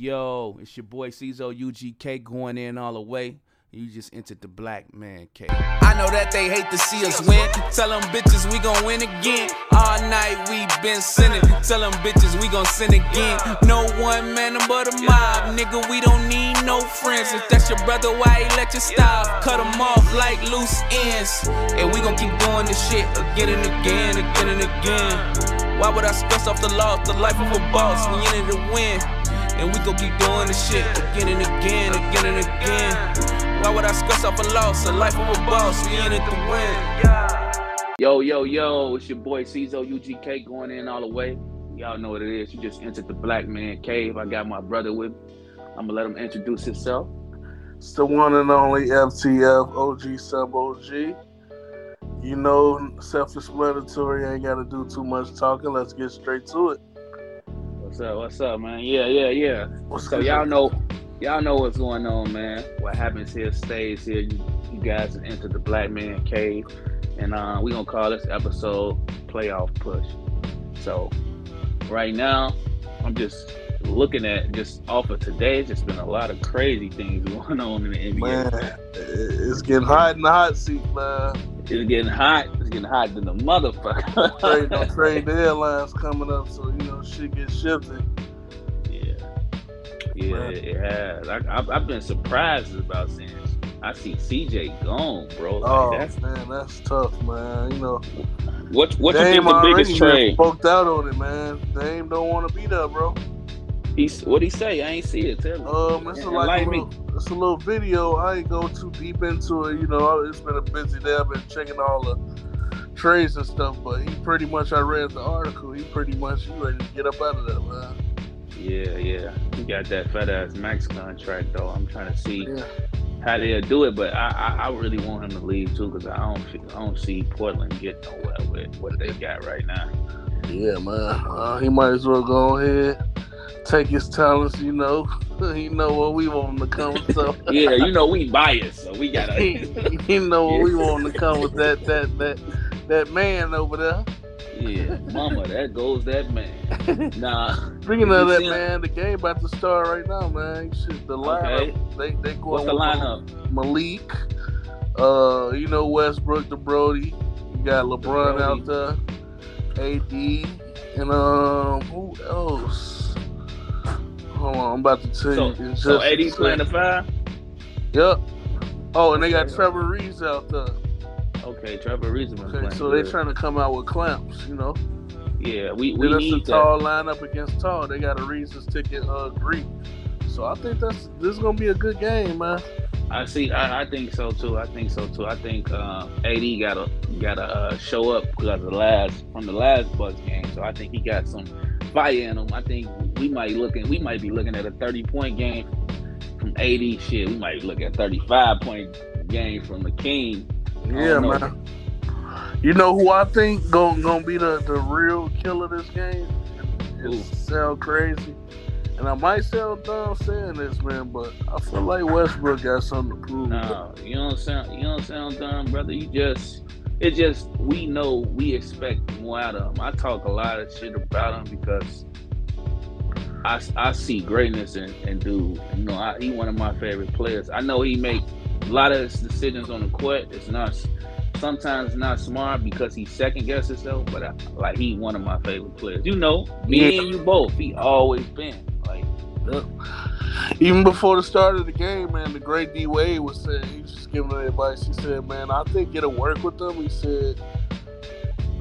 Yo, it's your boy Cizo UGK going in all the way. You just entered the black man cave. I know that they hate to see us win. Tell them bitches we gon' win again. All night we been sinning. Tell them bitches we gon' sin again. No one man but a mob. Nigga, we don't need no friends. If that's your brother, why he let you stop? Cut him off like loose ends. And we gon' keep doing this shit again and again, again and again. Why would I stress off the loss, the life of a boss? We in it to win. And we gon' keep doing this shit again and again, again and again. Why would I stress off a loss, a life of a boss? We in it to win. Yo, yo, yo, it's your boy Cizo UGK going in all the way. Y'all know what it is. You just entered the Black Man Cave. I got my brother with me. I'm gonna let him introduce himself. It's the one and only FTF OG Sub OG. You know, self-explanatory. Ain't got to do too much talking. Let's get straight to it. What's up? What's up, man? Yeah, yeah, yeah. What's So y'all know, y'all know what's going on, man. What happens here stays here. You, you guys have entered the Black Man Cave, and uh, we gonna call this episode "Playoff Push." So, right now, I'm just looking at just off of today. It's just been a lot of crazy things going on in the NBA. Man, it's getting hot in the hot seat, man. It's getting hot. It's getting hot than the motherfucker. Trade, motherfucker. trade deadlines coming up, so you know shit gets shifted. Yeah, yeah, Right. it has. I, I've, I've been surprised about seeing. I see CJ gone, bro. Like, Oh that's man, that's tough, man. You know, what. What you Dame think the biggest trade? Poked out on it, man. Dame don't want to be there, bro. He's what he say? I ain't see it. Tell. Um, it's a, like a little, it's a little video. I ain't go too deep into it. You know, it's been a busy day. I've been checking all the trades and stuff. But he pretty much, I read the article. He pretty much, he ready to get up out of there, man. Yeah, yeah. He got that fat ass max contract though. I'm trying to see Yeah. how they'll do it, but I, I, I really want him to leave too because I don't I don't see Portland getting nowhere with what they got right now. Yeah, man. Uh, he might as well go ahead, take his talents. You know, he know what we want him to come. So Yeah, you know we biased, so we gotta. he know what we want him to come with that that that that man over there. yeah, mama, that goes that man. Nah. Speaking of that, man, the game about to start right now, man. Shit, the Okay. lineup, they they going What's the lineup? Malik, uh, you know Westbrook, the Brody. You got LeBron Brody. out there, AD, and um, who else? Hold on, I'm about to tell So, you. so just a AD's playing the five. Yep. Oh, and they got Trevor Reeves out there. Okay, Trevor Reeves been Okay, so they good. trying to come out with clamps, you know. Yeah, we we Then it's a need that. tall lineup against tall. They got a Reese's ticket uh Greek. So I think that's this is gonna be a good game, man. I see. I, I think so too. I think so too. I think uh, AD gotta gotta uh, show up because of the last from the last Bucks game. So I think he got some fire in him. I think we might looking. We might be looking at a thirty point game from AD. Shit, we might look at thirty five point game from the King. Yeah, know. man. You know who I think gonna gonna be the, the real killer this game? It sound crazy. And I might sound dumb saying this, man, but I feel like Westbrook got something to prove. No, you don't sound. You don't sound dumb, brother. You just. It just we know we expect more out of him. I talk a lot of shit about him because I, I see greatness in, in dude. You know, I, he one of my favorite players. I know he make a lot of his decisions on the court. It's not sometimes not smart because he second guesses himself, but I, like he one of my favorite players. You know, me and you both. He always been Yep. Even before the start of the game, man, the great D Wade was saying he was just giving advice. He said, "Man, I think it'll work with them." He said,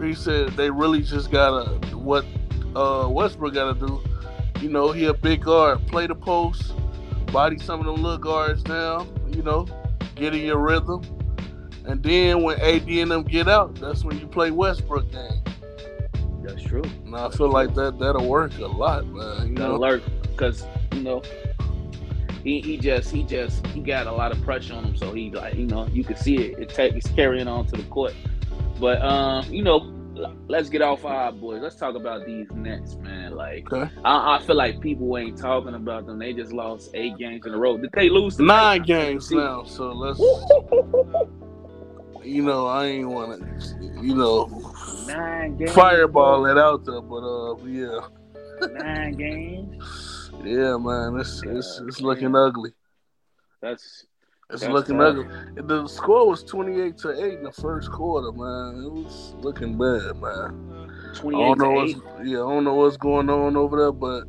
"He said they really just gotta what uh, Westbrook gotta do. You know, he a big guard, play the post, body some of them little guards down. You know, get in your rhythm, and then when AD and them get out, that's when you play Westbrook game. that's true. And I feel like that that'll work a lot, man. You the know, alert because you know he, he just he just he got a lot of pressure on him. So he like you know you can see it. It take it's carrying on to the court. But um you know let's get off our boys. Let's talk about these Nets man. Like Okay. I, I feel like people ain't talking about them. They just lost eight games in a row. Did they lose nine games now. So let's, you know, I ain't want to, you know, nine games fireball it out there, but uh, yeah, nine games Yeah, man, it's it's it's looking ugly. That's It's That's looking ugly. The score was twenty eight to eight in the first quarter, man. It was looking bad, man. Twenty eight to eight. yeah, I don't know what's going on over there, but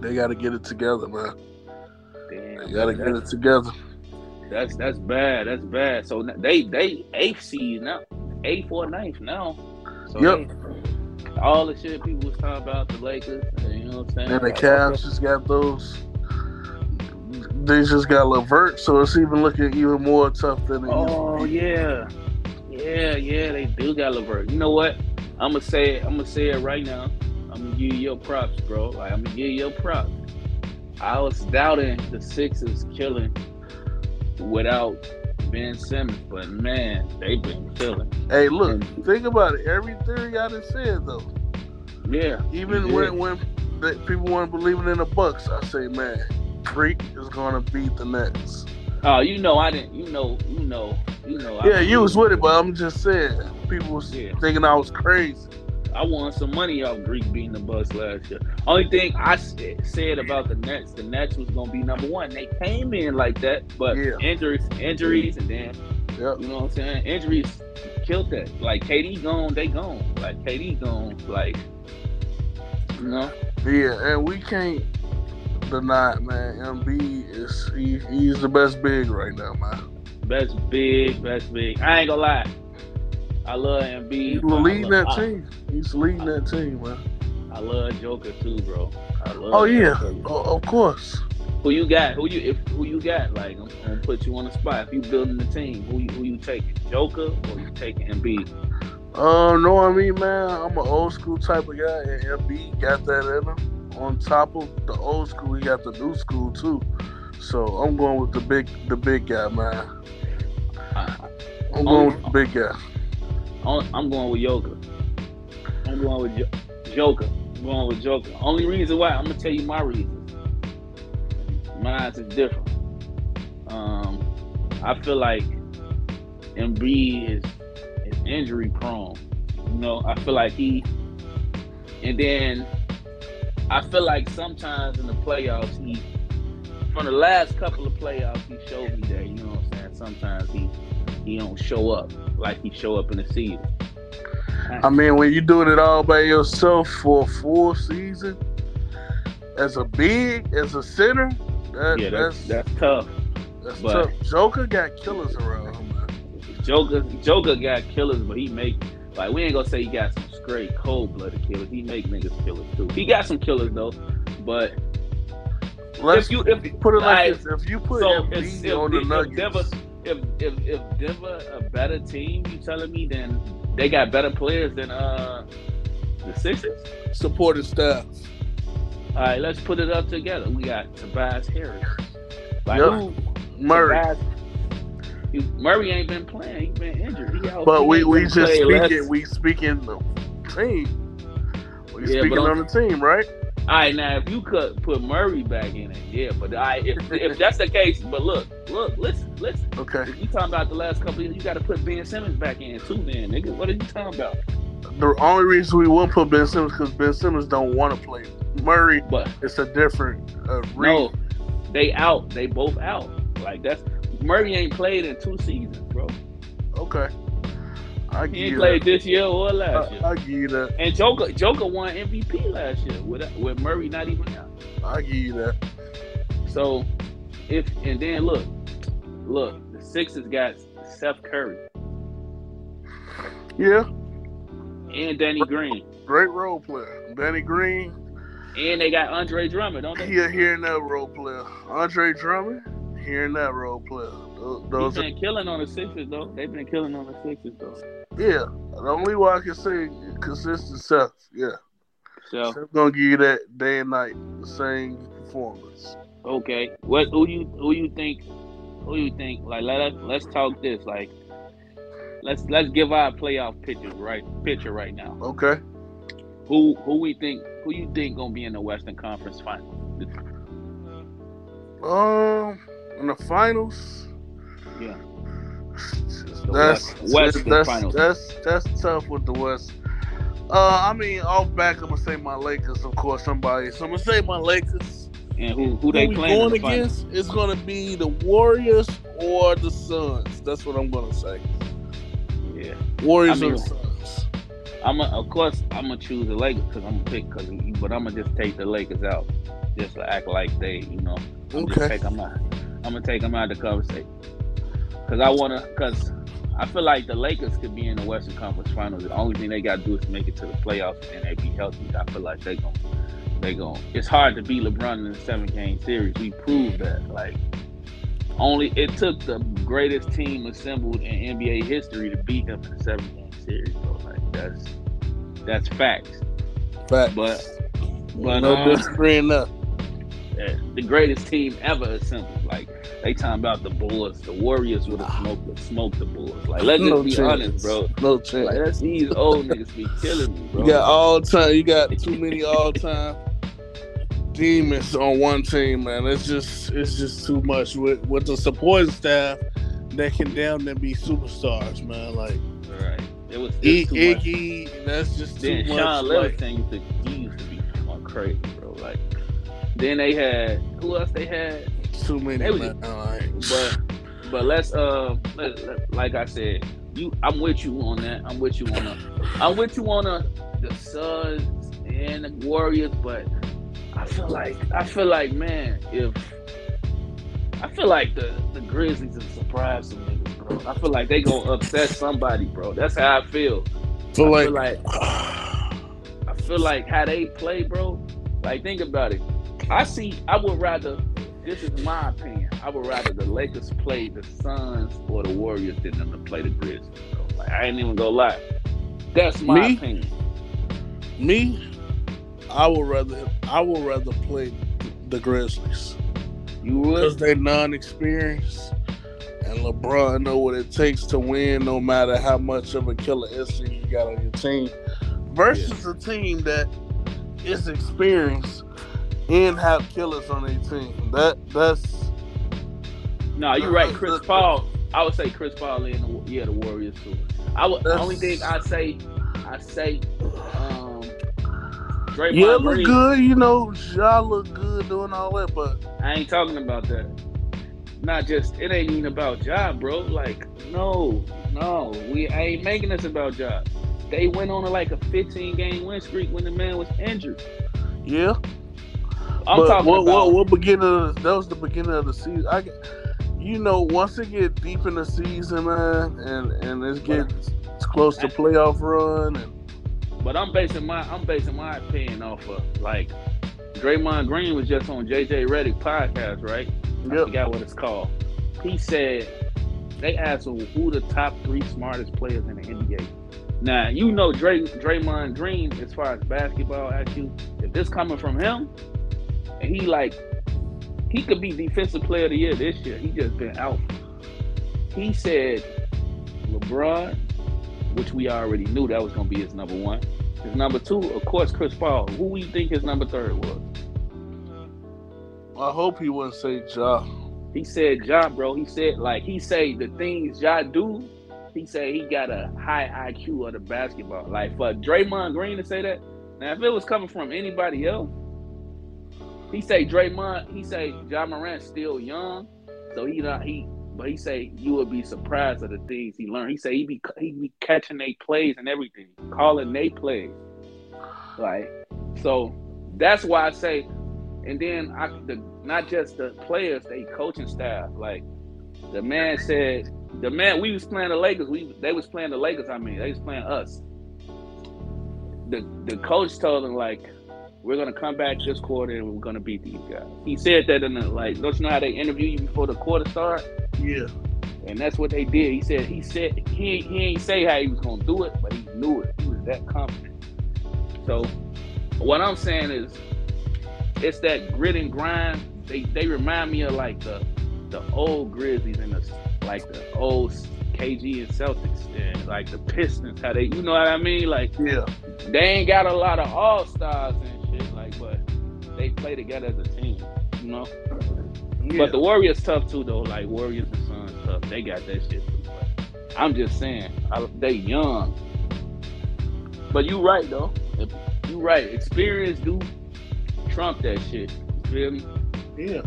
they got to get it together, man. Damn, They got to get it together. that's that's bad. That's bad. So they they eighth seed now, eighth or ninth now. So Yep. All the shit people was talking about the Lakers, you know what I'm saying? And the Cavs just got those. They just got LeVert, so it's even looking even more tough than it Oh yeah, yeah, yeah. They do got LeVert. You know what? I'm gonna say it. I'm gonna say it right now. I'm gonna give you your props, bro. Like I'm gonna give you your props. I was doubting the Sixers killing without Ben Simmons, but man, they've been killing. Hey, look, think about it. Every theory I just said though, Yeah, even when when people weren't believing in the Bucks, I say, man, Greek is gonna beat the Nets. Oh, you know, I didn't. You know, you know, you know. I Yeah, you was with it, but I'm just saying, people was Yeah. thinking I was crazy. I won some money off Greek beating the Bucks last year. Only thing I said about the Nets, the Nets was gonna be number one. They came in like that, but Yeah. injuries, injuries, and then Yep. you know what I'm saying. Injuries killed that. Like KD gone, they gone. Like KD gone. Like you know. Yeah, and we can't deny it, man. Embiid is he, he's the best big right now, man. Best big, best big. I ain't gonna lie. I love Embiid. He's leading that I- team. He's leading that team, man. I love Joker too, bro. I love Oh yeah, of course. Who you got? Who you if who you got? Like I'm, gonna put you on the spot. If you building the team, who you, who you taking? Joker or you taking Embiid? Uh, know what I mean, man? I'm an old school type of guy, and Embiid got that in him. On top of the old school, he got the new school too. So I'm going with the big, the big guy, man. I, I'm going with the big guy. I'm going with Joker. I'm going with Jo- Joker. I'm going with Joker. Only reason why I'm gonna tell you my reasons. Mine is different. Um, I feel like Embiid is is injury prone. You know, I feel like he, and then I feel like sometimes in the playoffs he, from the last couple of playoffs, he showed me that. You know what I'm saying? Sometimes he he don't show up like he show up in the season. I mean, when you're doing it all by yourself for a full season, as a big, as a center, that, yeah, that's that's that's tough. that's but- tough. Joker got killers around him. Joker Joker got killers, but he make like we ain't gonna say he got some straight cold blooded killers. He make niggas killers too. He got some killers though, but Let's if you if put it like like, this: if you put so Embiid on the Nuggets, if if if Denver a better team, you telling me then they got better players than uh the Sixers? supporting staff. All right, let's put it up together. We got Tobias Harris. Like Yep. Murray. Tobias- he- Murray ain't been playing. He been injured. He out, But we we just playing less- speaking we speaking the team. We Yeah, speaking on- on the team, right? All right, now if you could put Murray back in it, yeah. But I, if if that's the case, but look, look, listen, listen. Okay. If you talking about the last couple years, you got to put Ben Simmons back in too, then, nigga. What are you talking about? The only reason we won't put Ben Simmons because Ben Simmons don't want to play. Murray, But it's a different uh, no, they out. They both out. Like that's Murray ain't played in two seasons, bro. Okay. I He give ain't you played that. this year or last year. I, I give you that. And Joker, Joker won MVP last year with with Murray not even out. I give you that. So if and then look, look, the Sixers got Seth Curry Yeah, and Danny Green. great role player. Danny Green, And they got Andre Drummond, don't they? he a here and that role player. Andre Drummond, hearing that role player. Those, He's those are, been killing on the Sixers though. They've been killing on the Sixers though. Yeah. The only way I can say consistent Seth. Yeah. So Seth gonna give you that day and night, the same performance. okay, what who you who you think who you think like let us let's talk this like let's let's give our playoff pictures right picture right now. Okay. Who who we think who you think gonna be in the Western Conference Final? Um, in the finals. Yeah. That's West- Western that's, finals. that's that's tough with the West. Uh, I mean, off back, I'm gonna say my Lakers, of course. Somebody, so I'm gonna say my Lakers. And who who they we playing? going the against? It's gonna be the Warriors or the Suns. That's what I'm gonna say. Yeah, Warriors I or mean- the Suns. I'm a, of course I'm gonna choose the Lakers because I'm gonna pick because but I'm gonna just take the Lakers out, just to act like they, you know, I'm just Okay. take them out. I'm gonna take them out of the conversation because I wanna because I feel like the Lakers could be in the Western Conference Finals. The only thing they gotta do is make it to the playoffs and they be healthy. I feel like they gon' they gon' It's hard to beat LeBron in a seven game series. We proved that. Like only it took the greatest team assembled in NBA history to beat him in a seven game series. Bro. Like that's that's facts. Facts. But but no um, disagreeing uh, the greatest team ever assembled. Like they talking about the Bulls, the Warriors would have smoked ah. smoked the Bulls. Like let's no just be chance. honest, bro. No chance. Like that's these old niggas be killing me, bro. You got all time. You got too many all time demons on one team, man. It's just it's just too much with with the supporting staff that can damn them be superstars, man. Like right. It was I- it's too much. Iggy, that's just too Then much. Shaun like, Livingston used to he used to be crazy, bro. Like then they had who else they had? Too many, They was- man. Like, But but let's uh let, let- like I said, you I'm with you on that. I'm with you on a, I'm with you on a, the Suns and the Warriors, but I feel like I feel like man, if I feel like the the Grizzlies have surprised some niggas, bro. I feel like they gonna upset somebody, bro. That's how I feel. so I like, feel like I feel like how they play, bro. Like think about it. I see. I would rather. This is my opinion. I would rather the Lakers play the Suns or the Warriors than them to play the Grizzlies. Like I ain't even gonna lie. That's my Me? opinion. me, I would rather I would rather play the Grizzlies. You would because they non-experienced and LeBron know what it takes to win, no matter how much of a killer instinct you got on your team, versus a team that is experienced and have killers on their team. That that's No, you're right. Chris Paul. I would say Chris Paul in the yeah the Warriors too. I would. The only thing I say, I say, um, Draymond yeah, look Green. good. You know, y'all look good doing all that, but I ain't talking about that. Not just it ain't even about job, bro. Like, no, no, we ain't making this about job. They went on a, like a 15 game win streak when the man was injured. yeah. I'm but talking what, about what what beginning? Of, that was the beginning of the season. I, you know, once it get deep in the season, man, and and it's getting close to playoff run, and But I'm basing my I'm basing my opinion off of like Draymond Green was just on JJ Redick podcast, right? I Yep. forgot what it's called. He said they asked him who the top three smartest players in the NBA. Now you know Dray, Draymond Green as far as basketball IQ. If this coming from him, and he like he could be defensive player of the year this year. He just been out. He said LeBron, which we already knew that was gonna be his number one. His number two, of course, Chris Paul. Who do you think his number third was? I hope he wouldn't say Ja. He said Ja, bro. He said like he say the things Ja do. He said he got a high IQ of the basketball. Like for Draymond Green to say that. Now if it was coming from anybody else, he say Draymond. He say Ja Morant's still young, so he not he. But he say you would be surprised at the things he learned. He say he be he be catching they plays and everything, calling they plays. Like so, that's why I say and then I, the not just the players, they coaching staff. Like the man said, the man we was playing the Lakers. We they was playing the Lakers. I mean, they was playing us. The the coach told him like, we're gonna come back this quarter and we're gonna beat these guys. He said that in the like, don't you know how they interview you before the quarter start? Yeah. And that's what they did. He said he said he he ain't say how he was gonna do it, but he knew it. He was that confident. So what I'm saying is it's that grit and grind. They they remind me of like the the old Grizzlies and the like the old KG and Celtics and like the Pistons. How they you know what I mean? Like Yeah. they ain't got a lot of all stars and shit. Like but they play together as a team. You know. yeah. But the Warriors tough too though. Like Warriors and Suns tough. They got that shit too. But I'm just saying, I, they young. But you right though. You right. Experience do trump that shit. You feel me? Yeah.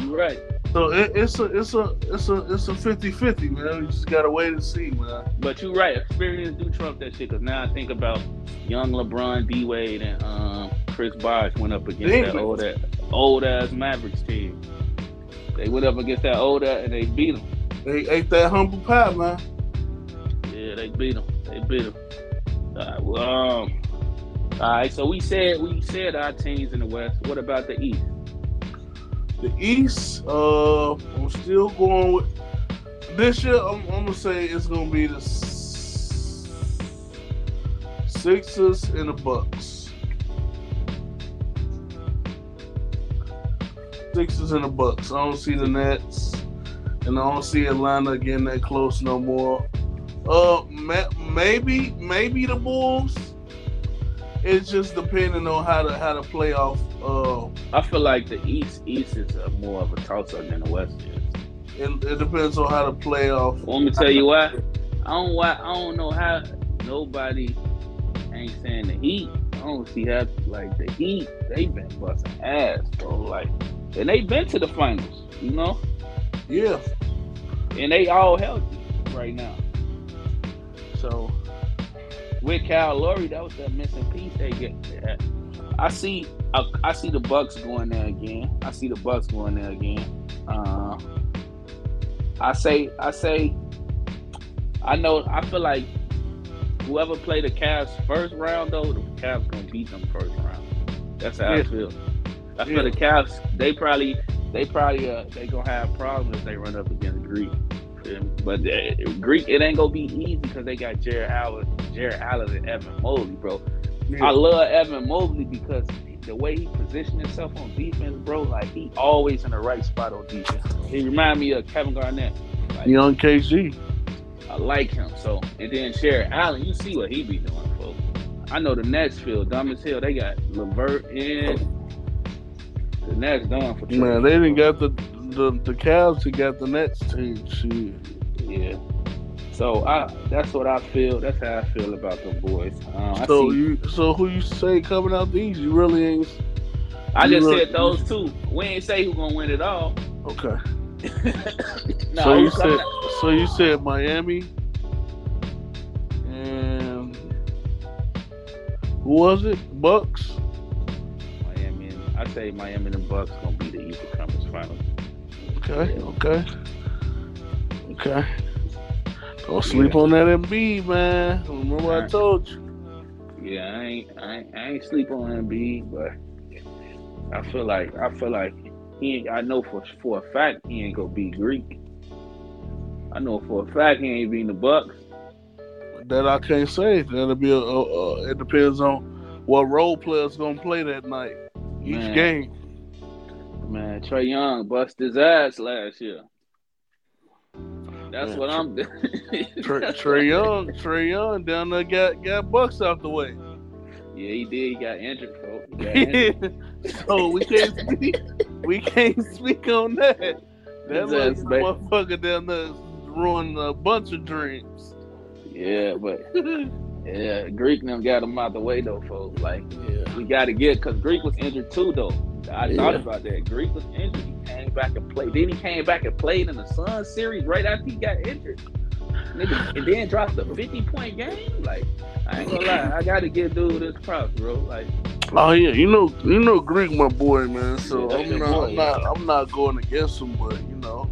You right. So it, it's a it's a it's a it's a 50-50, man. We just gotta wait and see, man. But you right. Experience do trump that shit. Cause now I think about young LeBron, D Wade, and um, Chris Bosh went up against that old ass, old ass Mavericks team. They went up against that old ass and they beat them. They ate that humble pie, man. Yeah, they beat them. They beat them. All right, well, um, all right. So we said we said our teams in the West. What about the East? The East, uh, I'm still going with this year. I'm, I'm gonna say it's gonna be the Sixers and the Bucks. Sixers and the Bucks. I don't see the Nets, and I don't see Atlanta getting that close no more. Uh, maybe maybe the Bulls. It's just depending on how the how the playoff uh I feel like the East East is a more of a toss up than the West is. It, it depends on how the playoff. Want me to tell you why? I don't why I don't know how nobody ain't saying the Heat. I don't see how like the Heat they been busting ass, bro. Like, and they've been to the finals, you know, Yeah, and they all healthy right now. So with Kyle Lowry, that was that missing piece they get. I see, I, I see the Bucks going there again. I see the Bucks going there again. Uh, I say, I say, I know. I feel like whoever played the Cavs first round, though, the Cavs gonna beat them first round. That's how Yeah. I feel Yeah. the Cavs. They probably, they probably, uh, they gonna have problems if they run up against Greek. But uh, Greek, it ain't gonna be easy because they got Jarrett Allen, Jarrett Allen, and Evan Mobley, bro. yeah. I love Evan Mobley because the way he positioned himself on defense, bro, like he always in the right spot on defense. He remind me of Kevin Garnett. Like, young KG. I like him. So and then Jarrett Allen, you see what he be doing, folks. I know the Nets feel dumb as hell. They got LeVert in. The Nets done for Man, they didn't got the the the Cavs. Who got the Nets team. Shit. Yeah. So I that's what I feel. That's how I feel about the boys. Uh, I So see, you so who you say coming out these? You really ain't I just you said those two. We ain't say who gonna win it all. okay. no, so you said out- so you said Miami and who was it? Bucks. I say Miami and Bucks gonna be the Eastern Conference Finals. Okay. Okay. Okay. Don't sleep on that Embiid, man. Remember what I told you. Yeah, I ain't, I ain't, I ain't sleep on Embiid, but I feel like I feel like he. Ain't, I know for for a fact he ain't gonna be Greek. I know for a fact he ain't beating the Bucks. That I can't say. That'll be a. a, a it depends on what role players gonna play that night. Each Man. game. Man, Trae Young bust his ass last year. That's Man, what I'm. Trae, Trae Young, Trae Young down there got got Bucks out the way. Yeah, he did. He got injured, bro. Got injured. so we can't speak. We can't speak on that. That ass motherfucker down there ruined a bunch of dreams. yeah, but yeah, Greek and them got him out the way though, folks. Like yeah. we got to get because Greek was injured too, though. I Yeah. thought about that. Greek was injured. He came back and played. Then he came back and played in the Sun series right after he got injured. Nigga, and then dropped a 50 point game. Like, I ain't gonna lie. I got to give dude this props, bro. Like, Oh yeah, you know, you know, Greek, my boy, man. So Yeah, I'm, not, boy, I'm not, I'm not going against him, but you know,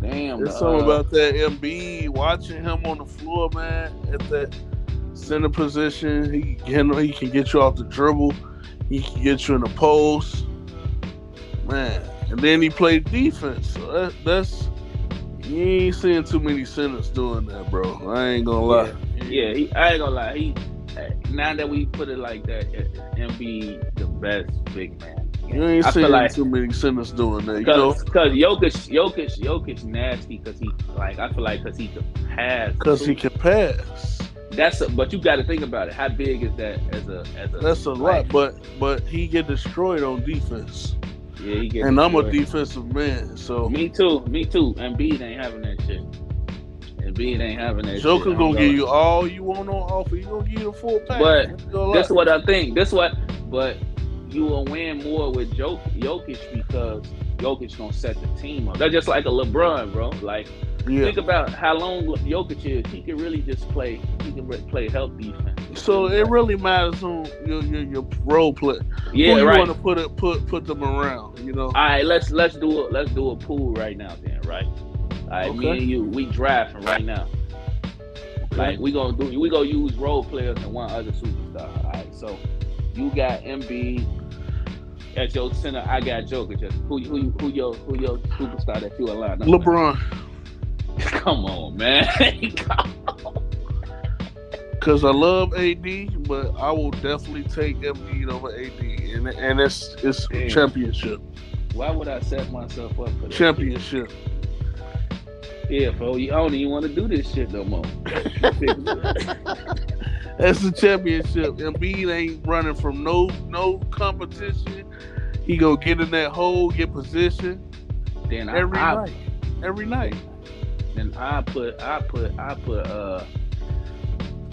damn. there's the, something uh, about that Embiid watching him on the floor, man, at that center position. He can, he can get you off the dribble. He can get you in the post, man. And then he played defense. So that, that's you ain't seeing too many centers doing that, bro. I ain't gonna lie. Yeah, he, I ain't gonna lie. He now that we put it like that, Embiid the best big man. You ain't I seeing like- too many centers doing that. You know, Cause, cause Jokic, Jokic, Jokic nasty. Cause he like I feel like cause he could pass. because he can pass. That's a, but you got to think about it. How big is that as a as a? That's a lot, but but he get destroyed on defense, yeah, he get and I'm a defensive man. So Me too, me too. And Embiid ain't having that shit. And Embiid ain't having that. Joker shit. gonna give you all you want on offer. He gonna give you the full pack. But That's gonna That's lie. what I think. That's what. But you will win more with Jok- Jokic because Jokic gonna set the team up. That's just like a LeBron, bro. Like yeah. think about how long Jokic is. He can really just play. He can re- play help defense. So it really matters on your your, your role play. Yeah, who you right. want to put it put put them around. You know. All right, let's let's do a let's do a pool right now, then, right? All right, me and you, we drafting right now. Like we gonna do, we gonna use role players and one other superstar. All right, so you got Embiid at your center. I got Joker. Just who who who your who your superstar that you allowed? LeBron, Come on, man. Come on. because I love AD, but I will definitely take Embiid over AD, and and it's it's Damn. championship, Why would I set myself up for that? championship. Yeah, bro. You I don't even want to do this shit no more. That's the championship. Embiid ain't running from no no competition. He go get in that hole, get position then I, every I, night, every night. Then I put I put I put uh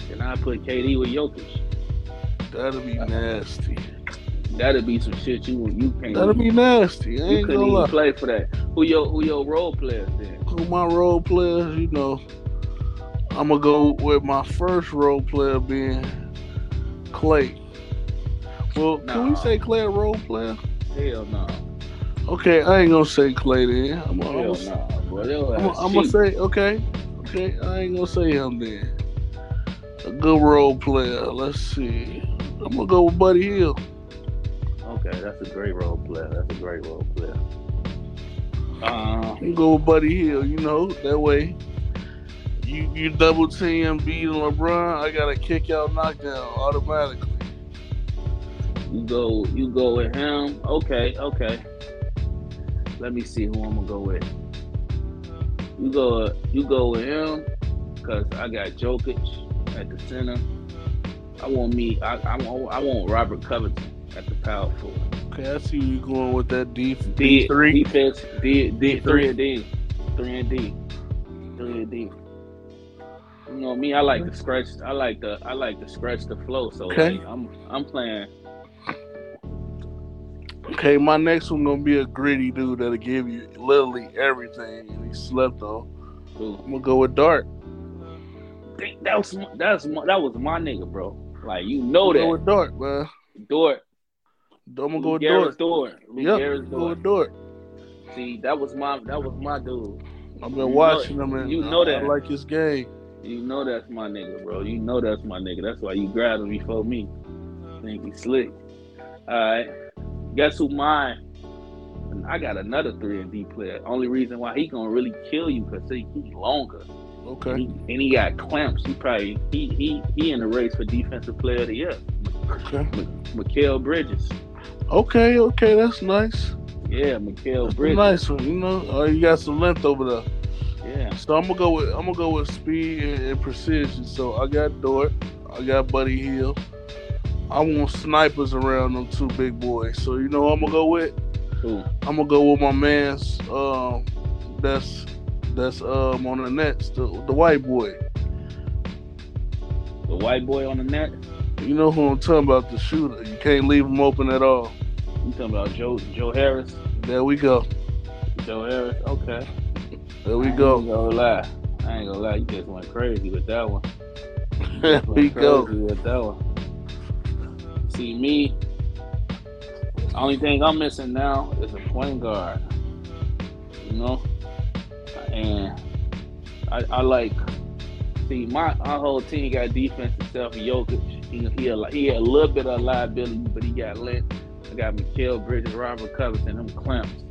then I put KD with Jokic. That'll be nasty. That'll be some shit you you can't That'll be nasty. I you couldn't gonna even lie. play for that. Who your who your role players then? Who my role players, you know, I'm gonna go with my first role player being Clay. Well, can we say Clay a role player? Hell no. Okay, I ain't gonna say Clay then. I'm gonna, Hell I'm bro. Your gonna, I'm gonna say okay, okay. I ain't gonna say him then. A good role player. Let's see. I'm gonna go with Buddy Hield. Okay, that's a great role player. That's a great role player. Uh, I'm go with Buddy Hield. You know that way. You you double team beat LeBron. I got a kick out knockdown automatically. you go you go with him. Okay, okay. Let me see who I'm gonna go with. You go you go with him because I got Jokic at the center. I want me. I I want, I want Robert Covington at the power forward. Okay, I see you going with that D D three. defense D D D3. three and D three and D three and D. You know me. I like to scratch. I like the I like to scratch the flow. So Okay. like, I'm I'm playing. Okay, my next one gonna be a gritty dude that'll give you literally everything, and he slept on. Ooh. I'm gonna go with Dort. That was my- that's that was my nigga, bro. Like you know gonna go that with Dort, man. Dort. I'm gonna go with Garrett's Dort. Yep, Garrett's go with Dort. See, that was my that was my dude. I've You been know- watching him, and you know I, that. I like his game. You know that's my nigga, bro. You know that's my nigga. That's why you grabbed him before me. Think he slick. All right. Guess who mine? I got another three and D player. Only reason why he gonna really kill you because he, he longer. Okay, He, and he got clamps. He probably he he he in the race for defensive player of the year. okay, Mikal Bridges. okay, okay. That's nice. Yeah, Mikal That's Bridges. nice one. You know, oh, you got some length over there. Yeah. So I'm gonna go with I'm gonna go with speed and, and precision. So I got Dort, I got Buddy Hield. I want snipers around them two big boys. So you know who I'm gonna go with? Who? I'm gonna go with my man's um that's that's um on the Nets, the, the white boy. The white boy on the net. You know who I'm talking about, the shooter. You can't leave him open at all. You talking about Joe Joe Harris? There we go. Joe Harris. Okay. There we I ain't go. gonna lie. I ain't gonna lie. You just went crazy with that one. There we Went go. Crazy with that one. See me. The only thing I'm missing now is a point guard. You know, and I, I like. See, my our whole team got defense for Jokic. He he a, he had a little bit of liability, but he got length. I got Mikal Bridges, Robert Covington, them clamps.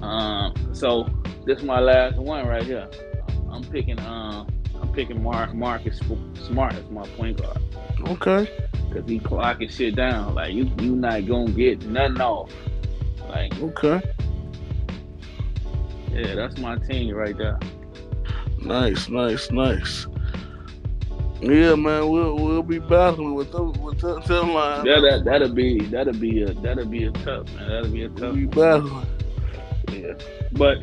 Um, so this is my last one right here. I'm picking um I'm picking Mark Marcus Smart as my point guard Okay. Because he clocking shit down. Like you you not gonna get nothing off. Like Okay. yeah, that's my team right there. Nice, nice, nice. Yeah, man, we'll we'll be battling with them with them, them lines. Yeah, that that'll be that'll be a that'll be a tough man. That'll be a We'll tough. be battling. Yeah, but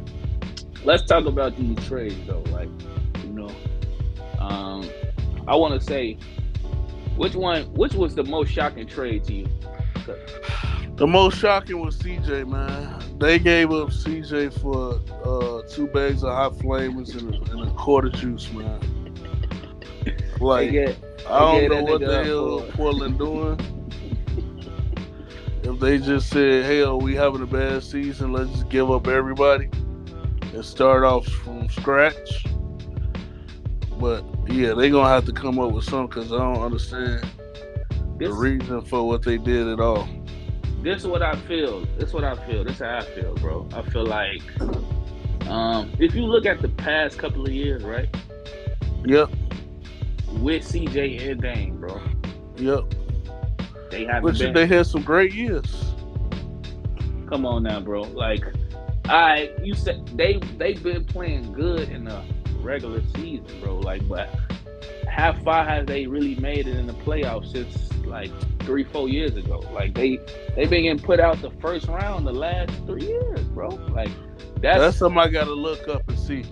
let's talk about these trades though. Like you know, Um, I want to say, which one? Which was the most shocking trade to you? The most shocking was CJ, man. They gave up CJ for uh, two bags of hot flamers and a, and a quarter juice, man. Like, get- I don't know what the hell Portland doing. If they just said, "Hell, we having a bad season. Let's just give up everybody and start off from scratch." But yeah, they gonna have to come up with something because I don't understand the reason for what they did at all. this is what I feel. This is what I feel. This is how I feel, bro. I feel like, um, if you look at the past couple of years, right, Yep, with CJ and Dame, bro, yep. they haven't Which been. they had some great years. Come on now, bro. Like, I you said they they've been playing good in the regular season, bro. Like, but how far have they really made it in the playoffs since like three, four years ago? Like they they been getting put out the first round the last three years, bro. Like That's that's, something I gotta look up and see.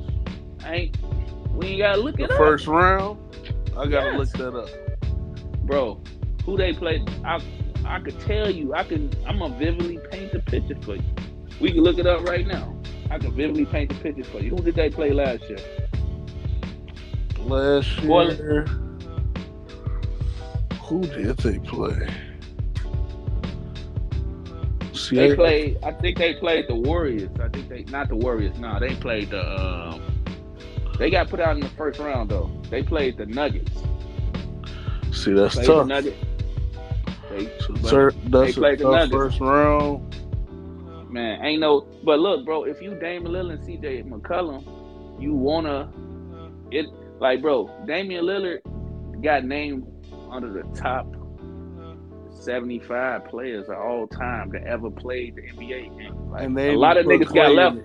ain't we ain't gotta look The it first round, I gotta Yes. look that up. up, bro. Who they played? I I could tell you. I can. I'm gonna vividly paint the picture for you. We can look it up right now. I can vividly paint the picture for you. Who did they play last year? Last year, who did they play? See, They played. I think they played the Warriors. I think they not the Warriors. No, they played the. Um, they got put out in the first round though. They played the Nuggets. see, that's tough. They Played the. Nuggets. They, So, sir, that's a played the tough Nuggets. first round. Man, ain't no. But look, bro, if you Damian Lillard and C.J. McCollum, you wanna mm-hmm. it like, bro, Damian Lillard got named under the top mm-hmm. 75 players of all time that ever played the NBA. And, like, And they a lot of put niggas got left.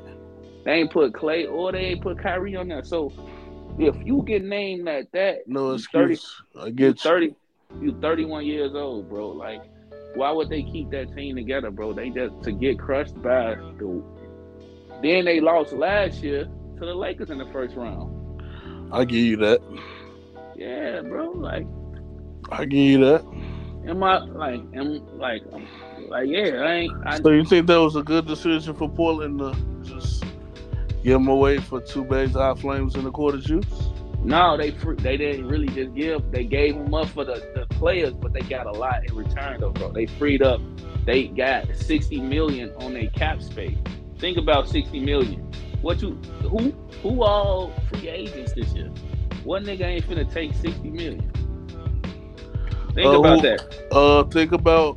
They ain't put Clay or they ain't put Kyrie on there. So if you get named like that, No you 30, excuse. I get you. 30, you 31 years old, bro. Like, why would they keep that team together, bro? They just to get crushed by the. Then they lost last year to the Lakers in the first round. I give you that. Yeah, bro. Like, I give you that. am I like, am like, like, yeah, I ain't. I, So you think that was a good decision for Portland to just give them away for two bags of hot flames and a quarter juice? No, they they didn't really just give. They gave them up for the, the players, but they got a lot in return, though, bro. They freed up. They got sixty million on their cap space. Think about sixty million. What you who who all free agents this year? One nigga ain't finna take sixty million. Think Uh, about who- that. Uh, think about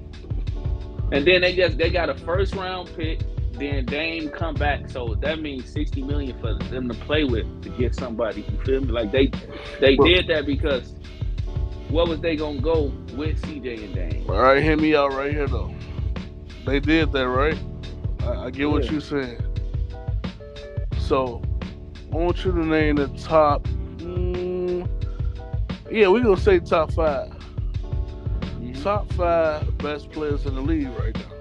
And then they just they got a first round pick. Then Dame come back, so that means sixty million for them to play with to get somebody. You feel me? Like they they Well- did that because what was they gonna go with CJ and Dame? all right. Hear me out right here though. They did that right. I, I get what you're saying. So I want you to name the top. Mm, yeah, we gonna say top 5 Mhm. Top five best players in the league right now.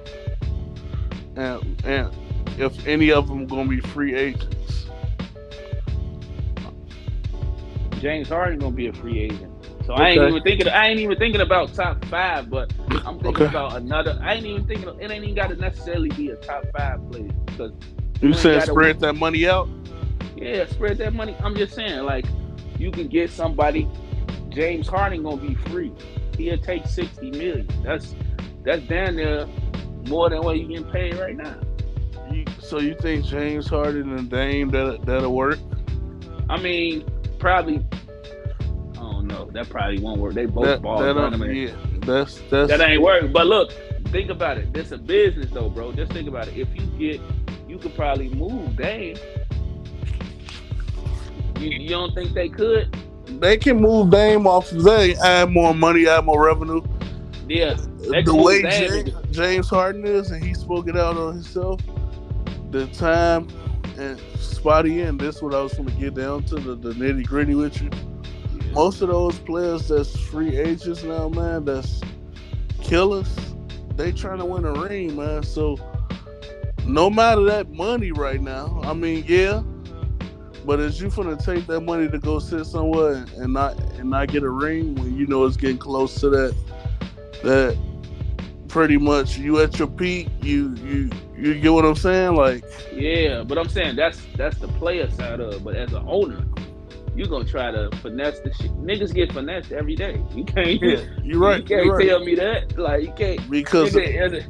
And and if any of them gonna be free agents. James Harden gonna be a free agent. So I ain't even thinking. I ain't even thinking about top five, but I'm thinking Okay. about another. I ain't even thinking. It ain't even got to necessarily be a top five player because You said spread that money out? Yeah, spread that money. I'm just saying, like, you can get somebody. James Harden gonna be free. He'll take sixty million. That's that's down there more than what you getting paid right now. You, so you think James Harden and Dame that that'll work? I mean, probably. I don't know. That probably won't work. They both That, ball that, uh, running, yeah, that's that's That ain't work. But look, think about it. This a business though, bro. Just think about it. If you get, you could probably move Dame. You, you don't think they could? they can move Dame off of they add more money, add more revenue. Yeah. The way James, James Harden is, and he spoke it out on himself. The time and spotty in. This what I was going to get down to the, the nitty gritty with you. Most of those players that's free agents now, man, that's killers. They trying to win a ring, man. So no matter that money right now, I mean, yeah, But is you finna take that money to go sit somewhere and, and not and not get a ring when you know it's getting close to that that pretty much you at your peak, you you you get what I'm saying? Like Yeah, but I'm saying that's that's the player side of it. But as an owner, you gonna try to finesse the shit. Niggas get finessed every day. You can't yeah, you're right. You can't right. tell me that. Like you can't because nigga,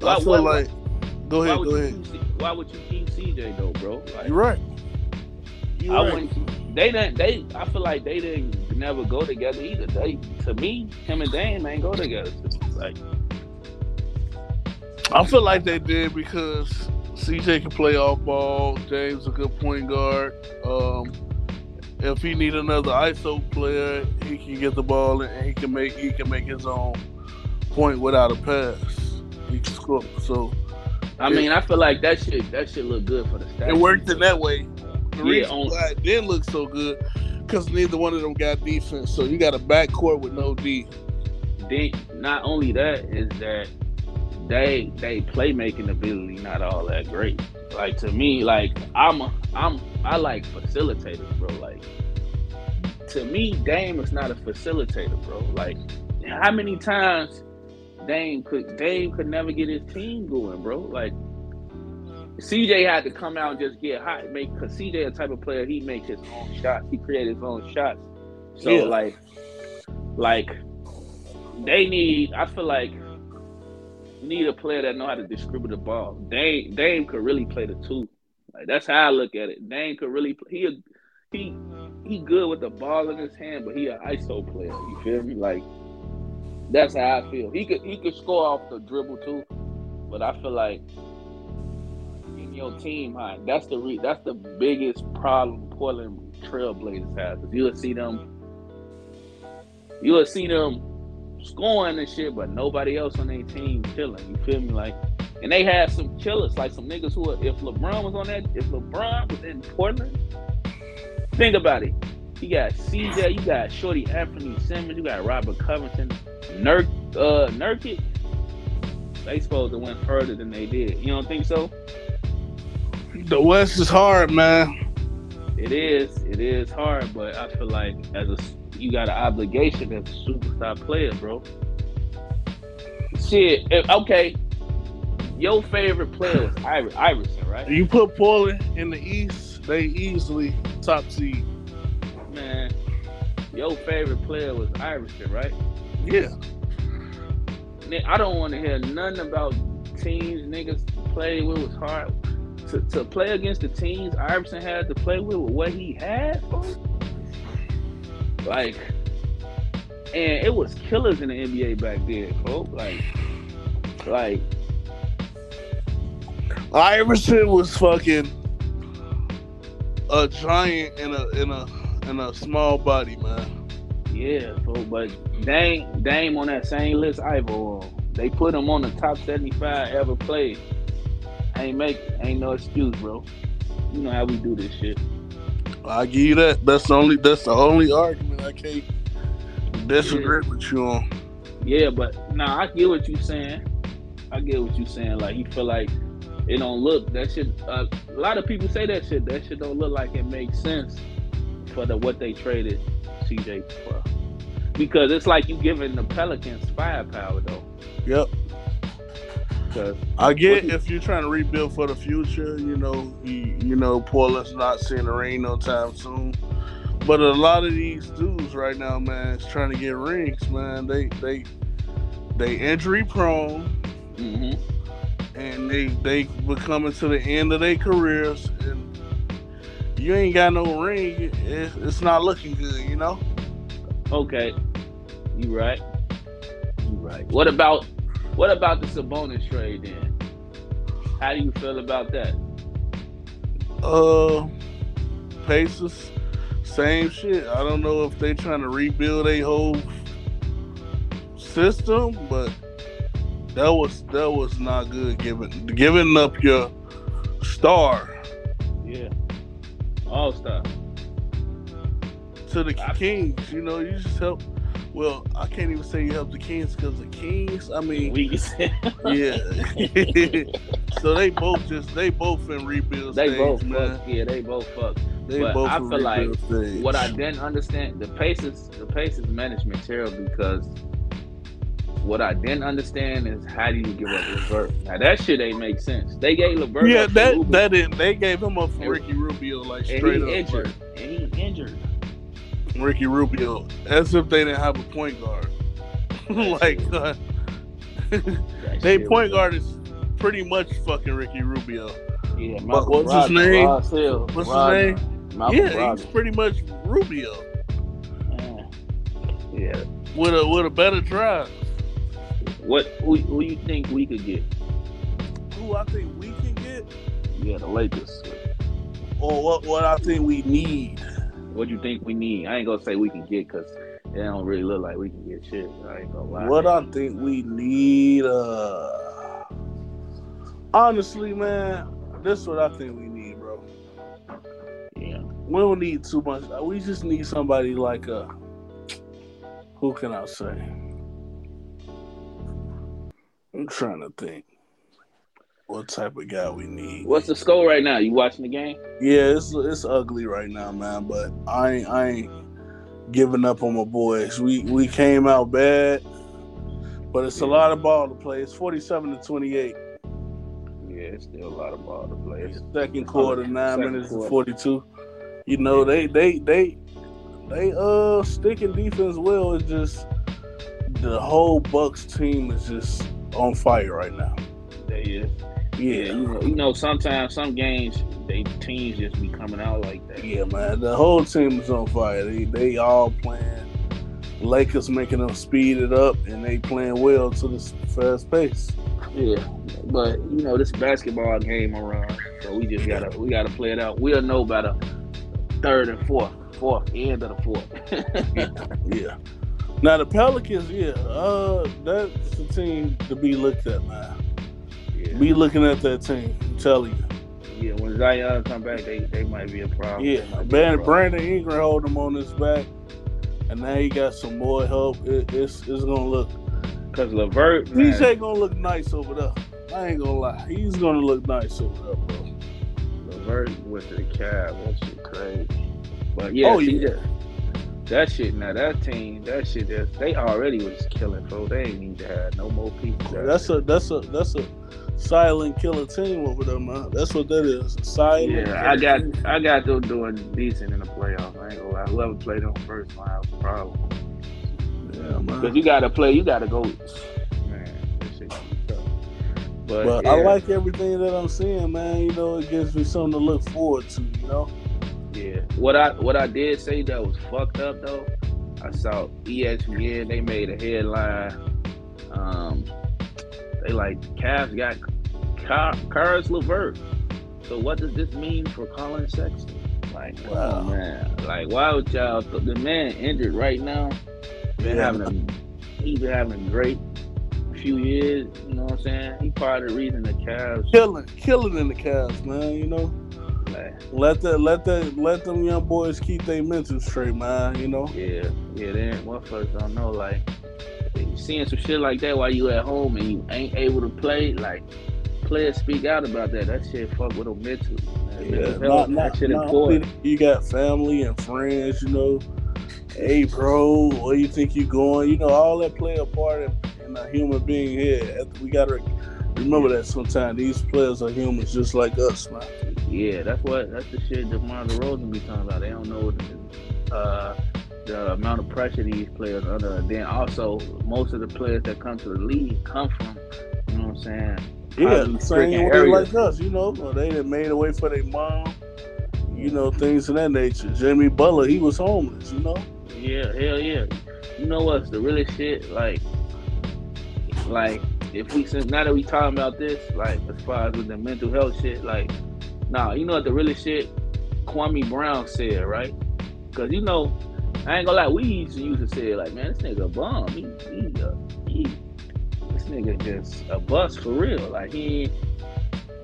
a- I why- feel why- like go ahead, go ahead. C- why would you keep CJ though, bro? Like You're right. You're I right. wouldn't they didn't they I feel like they didn't never go together either. They to me, him and Dame ain't go together. Like I feel like they did because CJ can play off ball. James a good point guard. Um, if he need another ISO player, he can get the ball and he can make he can make his own point without a pass. He can score. So I Yeah. mean, I feel like that shit that shit look good for the stats. it worked in that way. The Yeah, reason on- why it didn't look so good because neither one of them got defense. So you got a backcourt with no D. Then not only that is that they they playmaking ability not all that great. Like to me, like I'm a I'm I like facilitators, bro. Like to me, Dame is not a facilitator, bro. Like how many times Dame could Dame could never get his team going, bro. Like CJ had to come out and just get hot, make because CJ a type of player he makes his own shots, he creates his own shots. So Yeah. like, like they need. I feel like you need a player that know how to distribute the ball. Dame Dame could really play the two. Like that's how I look at it. Dame could really play. He he he good with the ball in his hand, but he an ISO player. You feel me? Like that's how I feel. He could he could score off the dribble too, but I feel like in your team high. That's the re- that's the biggest problem Portland Trailblazers have. You'll see them, you'll see them scoring and shit, but nobody else on their team killing. You feel me? Like, and they had some killers, like some niggas who, are, if LeBron was on that, if LeBron was in Portland, think about it. You got CJ, you got Shorty Anthony Simons, you got Robert Covington, Nurk, uh, Nurkic. They supposed to went further than they did. You don't think so? The West is hard, man. It is. It is hard, but I feel like as a you got an obligation as a superstar player, bro. Shit. If, okay. Your favorite player was Iver, Iverson, right? You put Portland in the East, they easily top seed. Man, your favorite player was Iverson, right? Yeah. I don't want to hear nothing about teams niggas play with was hard. To, to play against the teams Iverson had to play with, with what he had, bro. Like, and it was killers in the NBA back then, folks. Like, like Iverson was fucking a giant in a in a in a small body, man. yeah, folks. But Dame, Dame on that same list Ivo on. They put him on the top seventy-five ever played. Ain't make, ain't no excuse, bro. You know how we do this shit. I give you that. That's the only that's the only argument I can't disagree with you on. Yeah, but nah, I get what you're saying. I get what you're saying. Like you feel like it don't look that shit. Uh, a lot of people say that shit. That shit don't look like it makes sense for the what they traded CJ for. Because it's like you giving the Pelicans firepower though. Yep. 'Cause- I get What- if you're trying to rebuild for the future, you know, you, you know, Portland's not seeing the rain no time soon. But a lot of these dudes right now, man, is trying to get rings, man. They they they injury prone mhm. and they they becoming to the end of their careers and you ain't got no ring, it, it's not looking good, you know. Okay, you right. You right. What about what about the Sabonis trade then? How do you feel about that? Uh, Pacers, same shit. I don't know if they trying to rebuild a whole system, but that was that was not good. Giving giving up your star Yeah. All star. to the I- Kings. You know, you just help. Well, I can't even say you help the Kings because the Kings. I mean, We can say yeah. so they both just they both in rebuild they stage, both man. fuck. Yeah, they both fuck. They But both I feel like stage. what I didn't understand, the Pacers, the Pacers management terrible because what I didn't understand is how do you give up LeVert? Now that shit ain't make sense. They gave LeVert yeah, that that didn't. They gave him up for And- Ricky Rubio, like and straight he up. injured, like, and he injured. Ricky Rubio, as if they didn't have a point guard. like uh, they point guard is pretty much fucking Ricky Rubio. Yeah, Malcolm what's his name? Hill, What's his name? Malcolm yeah, he's pretty much Rubio Yeah. with a with a better drive. What who, who you think we could get? Who I think we can get, Yeah, the Lakers. or what what I think we need. What you think we need? I ain't gonna say we can get because it don't really look like we can get shit. I ain't gonna lie. What I think we need, uh, honestly, man, this is what I think we need, bro. yeah. We don't need too much. We just need somebody like a. Who can I say? I'm trying to think. What type of guy we need? What's the score right now? You watching the game? Yeah, it's it's ugly right now, man. But I ain't I ain't giving up on my boys. We we came out bad, but it's a lot of ball to play. It's forty seven to twenty eight. Yeah, it's still a lot of ball to play. It's- Second quarter, nine Second minutes and quarter. forty two. You know they they they they uh sticking defense well. It's just the whole Bucks team is just on fire right now. There is. Yeah, Yeah, you know, you know, sometimes some games they teams just be coming out like that. yeah, man. The whole team is on fire. They they all playing. Lakers making them speed it up, and they playing well to this fast pace. Yeah, but you know this basketball game around, so we just gotta we gotta play it out. We'll know by the third and fourth, fourth end of the fourth. Yeah. Now the Pelicans, yeah, uh, that's the team to be looked at, man. Yeah. Be looking at that team. I'm telling you. yeah, when Zion come back, they, they might be a problem. Yeah, Brandon. Brandon Ingram hold him on his back, and now he got some more help. It, it's it's gonna look. Cause LeVert, man, DJ gonna look nice over there. I ain't gonna lie, he's gonna look nice over there, bro. LeVert with the cab, that shit crazy. But yeah, Oh, yeah. that, that shit now, that team, that shit, that, they already was killing, bro. They ain't need to have no more people. That's a that's a that's a silent killer team over there, man. That's what that is. Silent. Yeah, I got I got them doing decent in the playoffs. I ain't gonna lie. Whoever played them first might have a problem. Yeah, man. Because you gotta play, you gotta go. Man, this shit gonna be tough. But, But yeah, I like everything that I'm seeing, man. You know, it gives me something to look forward to. You know. yeah. What I what I did say that was fucked up though. I saw ESPN. They made a headline. Um, they like Cavs got Caris LeVert. So what does this mean for Collin Sexton? Like, Wow. wow, man. Like, why would y'all? The man injured right now. Been Yeah. having a, he been having a great few years. You know what I'm saying? He part of the reason the Cavs. Killing, killing in the Cavs, man. You know. Like, Let that, let that, let them young boys keep their mental straight, man. You know. yeah, yeah. Then motherfuckers don't know. Like, seeing some shit like that while you at home and you ain't able to play. Like, players speak out about that. That shit fuck with them mentally. Man. Yeah, Mental not, not, that shit not important. only you got family and friends, you know. Hey, bro, where you think you going? You know, all that play a part in, in a human being here. We gotta remember that sometimes these players are humans just like us, man. Yeah, that's what that's the shit that DeMar DeRozan be talking about. They don't know the, uh, the amount of pressure these players under. And then also, most of the players that come to the league come from, you know what I'm saying? Yeah, same way like us, you know. They done made a way for their mom, you know, things of that nature. Jimmy Butler, he was homeless, you know. Yeah, hell yeah. You know what's the really shit? Like, like if we since now that we talking about this, like as far as with the mental health shit, like, nah, you know what the really shit Kwame Brown said, right? Because you know, I ain't gonna lie, we used to used to say like, man, this nigga a bum. He, he, uh, he, this nigga just a bust for real. Like he, ain't,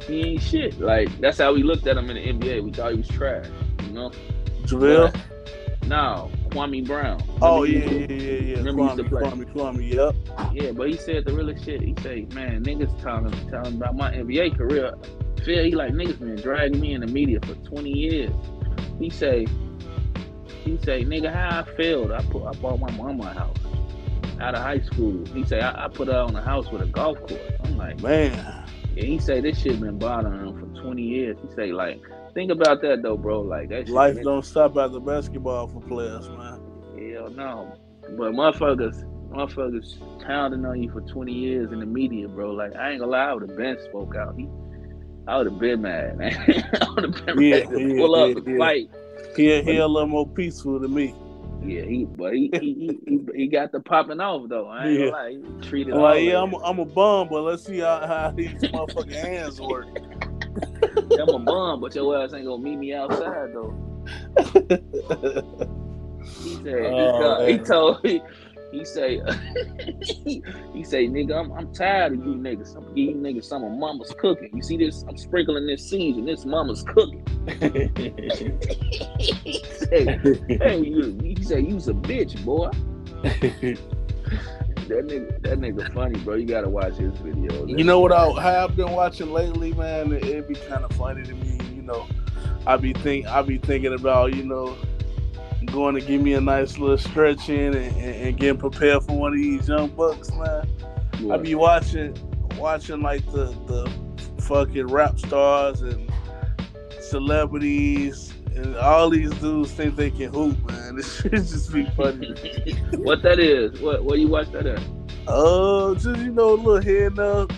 he ain't shit. Like that's how we looked at him in the NBA. We thought he was trash. You know? JaVale. No, Kwame Brown. Oh yeah, yeah, yeah, yeah. remember he used to play. Kwame, Kwame, yep. Yeah, but he said the realest shit. He say, man, niggas telling telling about my NBA career. Phil, he like niggas been dragging me in the media for 20 years. He say, he say, nigga, how I failed? I put, I bought my mama a house out of high school. He say, I, I put her on a house with a golf course. I'm like, Man, yeah. He say this shit been bothering him for 20 years. He say, like, think about that though, bro. Like that. Shit, life don't stop after basketball for players, man. Hell no. But motherfuckers, motherfuckers pounding on you for 20 years in the media, bro. Like I ain't gonna lie, I would have been spoke out. He, I would have been mad, man. I would have been Yeah, ready to yeah, pull up yeah, and yeah. fight. He he a little more peaceful than me. Yeah, he but he he, he, he, got the popping off though. I ain't Yeah. gonna lie, he treated like, yeah, I'm a, I'm a bum, but let's see how, how these motherfucking hands work. I'm a bum, but your ass ain't gonna meet me outside though. He said, Oh, he, told he, he say he say nigga I'm, I'm tired of you mm-hmm. niggas. I'm giving you niggas some of mama's cooking. You see this? I'm sprinkling this season. This mama's cooking. he say, hey, you, he say you's a bitch, boy. That nigga, that nigga funny, bro. You gotta watch his video. You know what I have been watching lately, man? It, it be kind of funny to me. You know, I be think I be thinking about you know going to give me a nice little stretch in and, and, and getting prepared for one of these young bucks, man. I be watching watching like the the fucking rap stars and celebrities and all these dudes think they can hoop, man. This shit just be funny. what that is? What what you watch that at? Oh, just you know, a little head up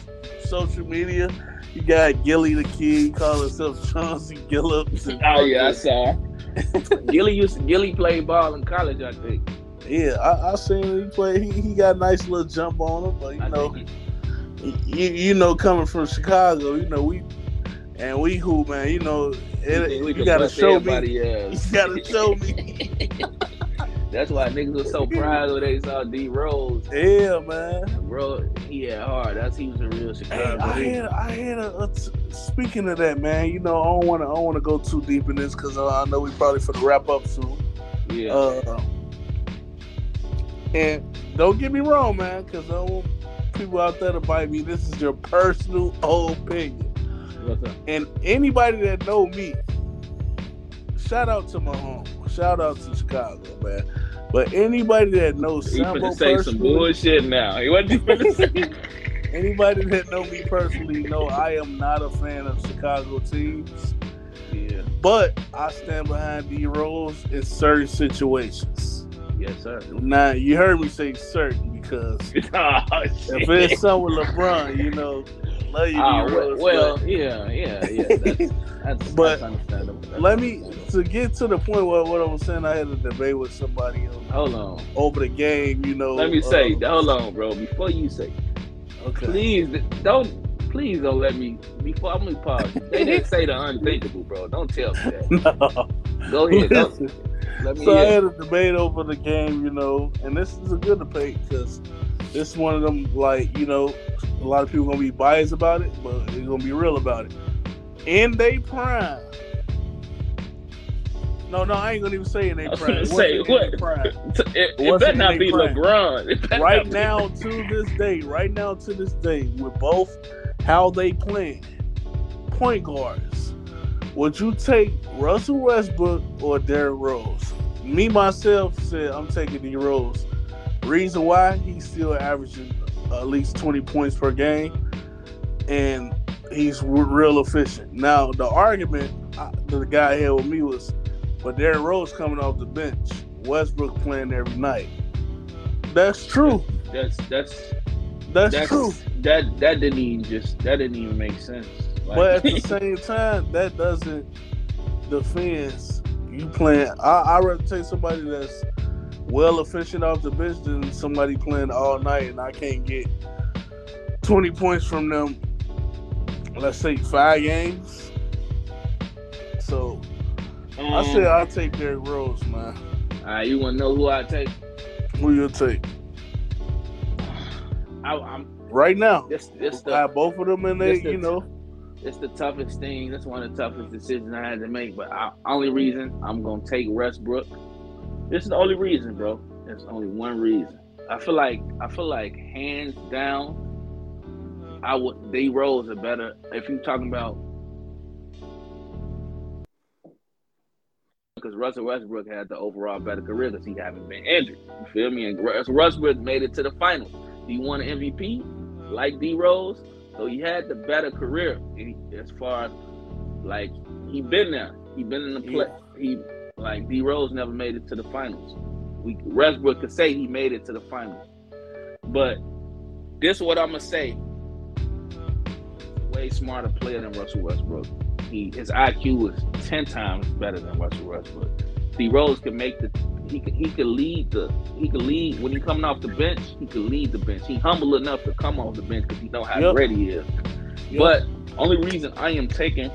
social media. You got Gillie the kid, call himself Chauncey Gillups. And, Oh yeah, I saw. Gillie used to, Gillie played ball in college, I think. yeah, I, I seen him play. He, he got a nice little jump on him, but you I know, think you, you know, coming from Chicago, you know we and we who man, you know, it, he- we you gotta show me. ass. You gotta show me. That's why niggas was so proud when they saw D Rose. yeah, man. Bro, he had hard. That's he was a real Hey, Chicago. I had, I had a, a t- speaking of that, man. You know, I don't want to, I don't want to go too deep in this because uh, I know we probably for the wrap up soon. yeah. Uh, and don't get me wrong, man, because I don't want people out there to bite me. This is your personal opinion. And anybody that know me, shout out to my home. Shout out to Chicago, man. But anybody that knows He Sambo finna say some bullshit now. He wasn't say. Anybody that know me personally know I am not a fan of Chicago teams. yeah. But I stand behind D Rose in certain situations. Yes, sir. Now you heard me say certain because oh, if it's something with LeBron, you know, love you, Oh, D well, Rose. well, but yeah, yeah, yeah. That's, that's, But that's let me to get to the point where what I was saying. I had a debate with somebody Else, Hold on. over the game. You know, Let me say, uh, hold on, bro. Before you say, okay. please don't, please don't let me. Before I'm gonna pause. They didn't say the unthinkable, bro. Don't tell me that. No. Go ahead. Listen, let me so I had a debate over the game, you know, and this is a good debate because this is one of them, like, you know, a lot of people gonna be biased about it, but they're gonna be real about it. In they prime. No, no, I ain't gonna even say in I prime. It say, what? It, it better not be prime. LeBron. Right not be- now, to this day, right now to this day, with both how they playing, point guards, would you take Russell Westbrook or Derrick Rose? Me myself said I'm taking D Rose. Reason why he's still averaging at least 20 points per game, and he's real efficient. Now the argument I, the guy had with me was, but Derrick Rose coming off the bench, Westbrook playing every night. That's true. That's that's That's, that's true. That that didn't even just that didn't even make sense. Like, But at the same time, that doesn't defend you playing. I I rather take somebody that's well efficient off the bench than somebody playing all night and I can't get twenty points from them. Let's say five games. Um, I said I'll take Derrick Rose, man. all right, you want to know who I take? Who you take I, I'm right now? this this I the have both of them in there. the- You know, it's the toughest thing. That's one of the toughest decisions I had to make. But I, only reason I'm gonna take Westbrook. This is the only reason, bro. There's only one reason. I feel like I feel like hands down, I would D Rose are better. If you're talking about because Russell Westbrook had the overall better career because he haven't been injured. You feel me? And Russell Westbrook made it to the finals. He won an MVP like D Rose, so he had the better career as far as like he been there. He been in the play. He like D Rose never made it to the finals. We Westbrook could say he made it to the finals, but this is what I'm gonna say. Way smarter player than Russell Westbrook. He his IQ was ten times better than Russell Westbrook. D Rose can make the he could he could lead the he could lead when he coming off the bench. He could lead the bench. He humble enough to come off the bench because he know how yep. great he is. Yep. But only reason I am taking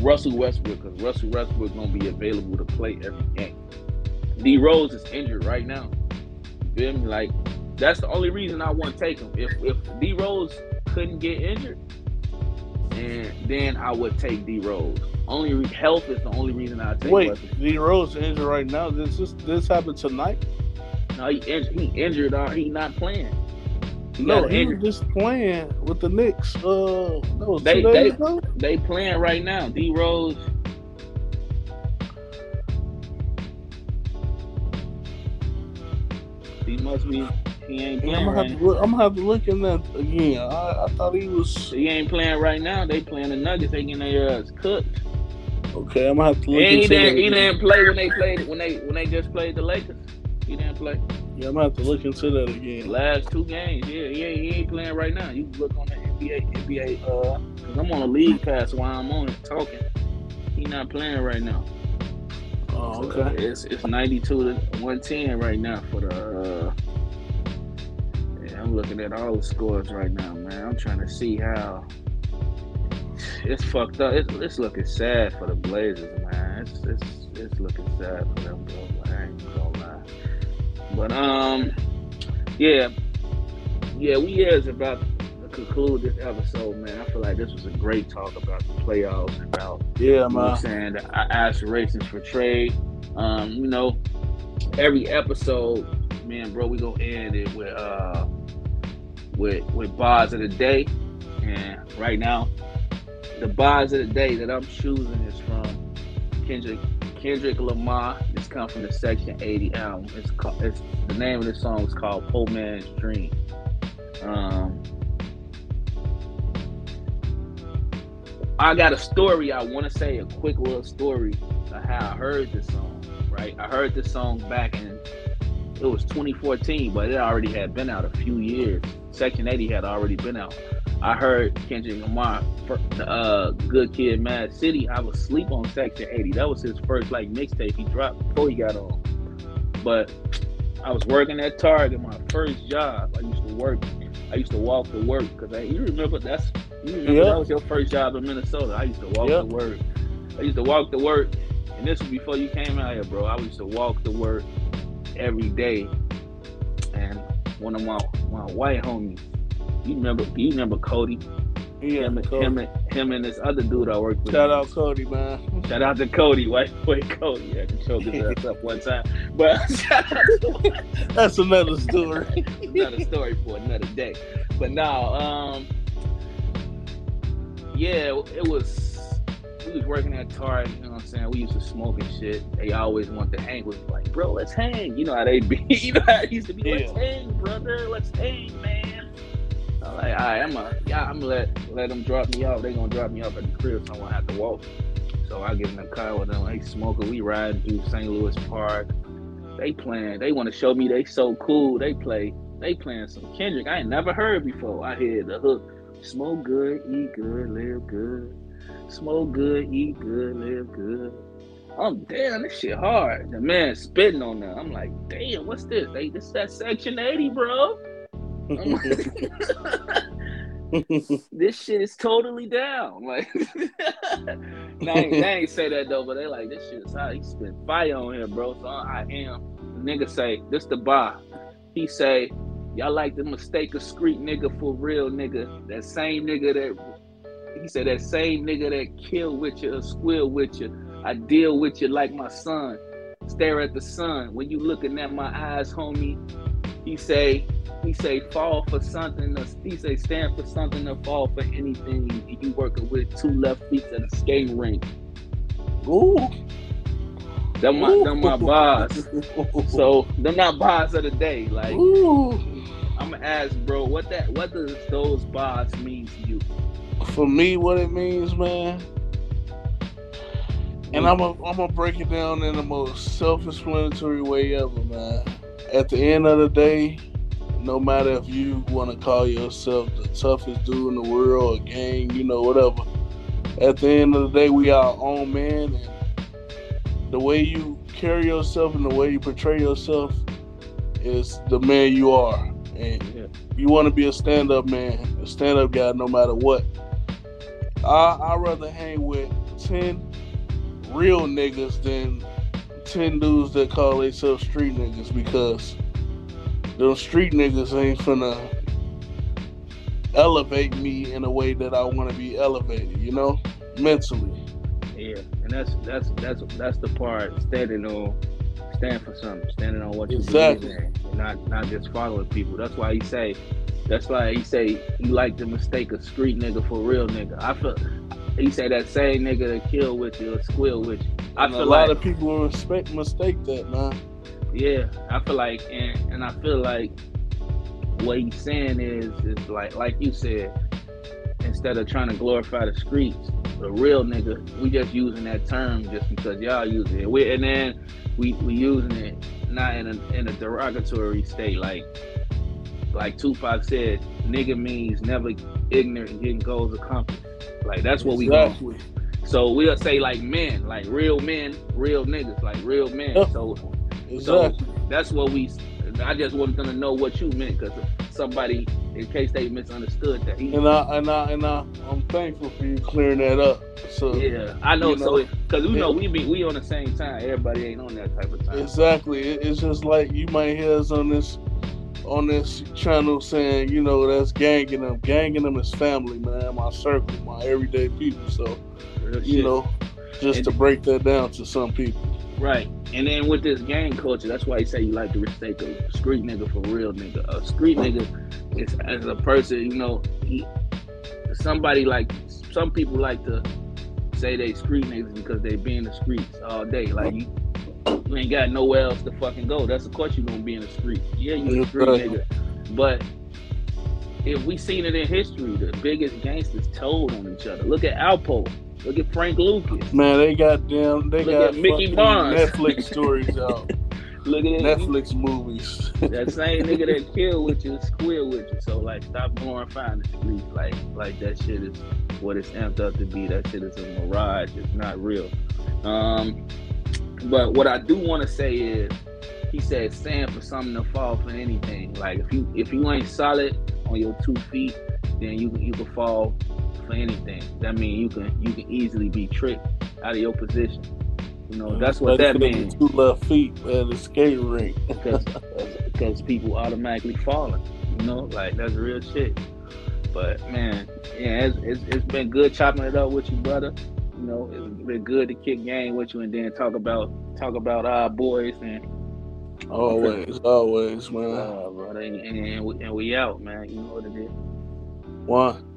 Russell Westbrook because Russell Westbrook gonna be available to play every game. D Rose is injured right now. You feel me? Like that's the only reason I want to take him. If if D Rose couldn't get injured, and then I would take D Rose. Only re- health is the only reason I take. Wait, D Rose injured right now. This this, this happened tonight. No, he injured. He injured. Uh, he not playing. He no, he was just playing with the Knicks. Uh, that was they, they, ago. They playing right now. D Rose. He must be. He ain't playing. I'm gonna, right have to look, I'm gonna have to look in that again. I, I thought he was. He ain't playing right now. They playing the Nuggets. They getting their ass cooked. Okay, I'm gonna have to look. And he didn't. He didn't play when they played when they when they just played the Lakers. He didn't play. Yeah, I'm gonna have to look into that again. Last two games, yeah, he ain't, he ain't playing right now. You look on the NBA, NBA, uh, cause I'm on a league pass while I'm on it talking. He not playing right now. Oh, okay. So it's it's 92 to 110 right now for the. Uh, I'm looking at all the scores right now, man. I'm trying to see how. It's fucked up. It's, it's looking sad for the Blazers, man. It's it's it's looking sad for them, bro. I ain't gonna lie. But um, yeah, yeah, we is about to conclude this episode, man. I feel like this was a great talk about the playoffs, and about yeah, man, you saying the aspirations for trade. Um, you know, every episode, man, bro, we gonna end it with uh with with bars of the day, and right now, the bars of the day that I'm choosing is from Kendrick Kendrick Lamar. It's come from the Section 80 album. It's called. It's the name of the song is called "Poor Man's Dream." Um, I got a story. I want to say a quick little story of how I heard this song. Right, I heard this song back in it was 2014, but it already had been out a few years. Section 80 had already been out. I heard Kendrick Lamar, uh, Good Kid, Mad City. I was sleep on Section 80. That was his first like mixtape he dropped before he got on. But I was working at Target, my first job. I used to work. I used to walk to work because you remember that's you remember yep. that was your first job in Minnesota. I used to walk yep. to work. I used to walk to work, and this was before you came out here, bro. I used to walk to work every day, and one of my my white homies you remember? You remember Cody? Yeah, him, Cody. him, him and this other dude I worked with. Shout out Cody, man. Shout out to Cody, white boy Cody. I can choke his ass up one time, but that's another story. another story for another day. But now, um, yeah, it was. We was working at Target, you know what I'm saying? We used to smoke and shit. They always want to hang with like, bro, let's hang. You know how they be. you know how it used to be, let's hang, brother, let's hang, man. I'm like, all right, I'm a, yeah, I'm gonna let let them drop me off. They gonna drop me off at the crib, so I won't have to walk. So I get in the car with them. They smoking. We ride through St. Louis Park. They playing. They want to show me they so cool. They play. They playing some Kendrick I ain't never heard before. I hear the hook. Smoke good, eat good, live good. Smoke good, eat good, live good. I'm damn, this shit hard. The man spitting on that. I'm like, damn, what's this? They this that section 80, bro. this shit is totally down. Like, they, ain't, they ain't say that though, but they like this shit is hot. He spit fire on here, bro. So I am. The nigga say this the bar. He say y'all like the mistake of street nigga for real nigga. That same nigga that he said that same nigga that kill with you or squeal with you. I deal with you like my son. Stare at the sun. When you looking at my eyes, homie, he say he say fall for something. To, he say stand for something to fall for anything. You working with two left feet at a skating rink. Ooh. Them my them my bars. So them not bars of the day. Like Ooh. I'm gonna ask, bro, what that what does those bars mean to you? For me, what it means, man. And mm. I'm gonna I'm gonna break it down in the most self-explanatory way ever, man. At the end of the day, no matter if you want to call yourself the toughest dude in the world, a gang, you know, whatever. At the end of the day, we are our own man, and the way you carry yourself and the way you portray yourself is the man you are. And Yeah. you want to be a stand-up man, a stand-up guy, no matter what. I I rather hang with ten real niggas than ten dudes that call themselves street niggas because those street niggas ain't finna elevate me in a way that I want to be elevated, you know, mentally. Yeah, and that's that's that's that's the part standing on stand for something, standing on what you Exactly. believe in, not not just following people. That's why he say, that's why he say you like to mistake a street nigga for real nigga. I feel he say that same nigga that kill with you or squeal with you. I And a lot like of people respect mistake that, man. yeah, I feel like and and I feel like what he's saying is is like like you said, instead of trying to glorify the streets, the real nigga, we just using that term just because y'all use it. We and then we we using it not in a in a derogatory state like like Tupac said, nigga means never ignorant and getting goals accomplished. Like that's what we going exactly. so we'll say like men, like real men, real niggas, like real men. Yep. So Exactly. that's what we. I just wanted them to know what you meant because somebody, in case they misunderstood that he. And I and I and I I'm thankful for you clearing that up. So Yeah, I know. You so know, because you know we be we on the same time. Everybody ain't on that type of time. Exactly. It's just like you might hear us on this on this channel saying, you know, that's ganging them. Ganging them is family, man. My circle, my everyday people. So, Real you shit. know, just to break that down to some people. Right. And then with this gang culture, that's why you say you like to mistake a street nigga for real nigga. A street nigga is as a person, you know, he somebody like some people like to say they street niggas because they be in the streets all day. Like you, you ain't got nowhere else to fucking go. That's of course you gonna be in the street. Yeah, you a street Exactly. nigga. But if we seen it in history, the biggest gangsters told on each other. Look at Alpo. Look at Frank Lucas. Man, they got them. they Look got Nicky Barnes. Netflix stories out. Look at. Netflix movies. that same nigga that kill with you, squeal with you. So like, stop glorifying the streets. Like, like that shit is what it's amped up to be. That shit is a mirage. It's not real. Um, but what I do want to say is, he said, stand for something to fall for anything. Like if you if you ain't solid on your two feet, then you you can fall for anything. That means you can you can easily be tricked out of your position. You know, that's what that Better means Two left feet at the skating rink. because because people automatically falling. You know, like that's real shit. But man, yeah, it's, it's, it's been good chopping it up with you, brother. You know, it's been good to kick game with you and then talk about talk about our boys and Always, always, man. uh, brother, and, and, we, and we out, man. You know what it is. One.